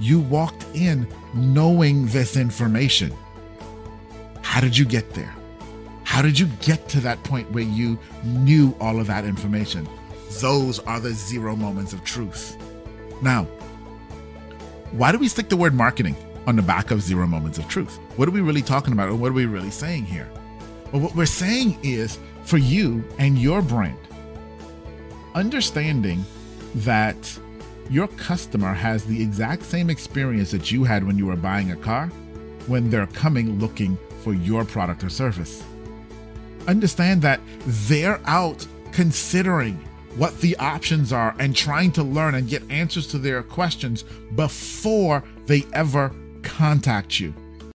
You walked in knowing this information. How did you get there? How did you get to that point where you knew all of that information? Those are the zero moments of truth. Now, why do we stick the word marketing on the back of zero moments of truth? What are we really talking about, or what are we really saying here? Well, what we're saying is for you and your brand, understanding that your customer has the exact same experience that you had when you were buying a car when they're coming looking for your product or service. Understand that they're out considering what the options are and trying to learn and get answers to their questions before they ever contact you.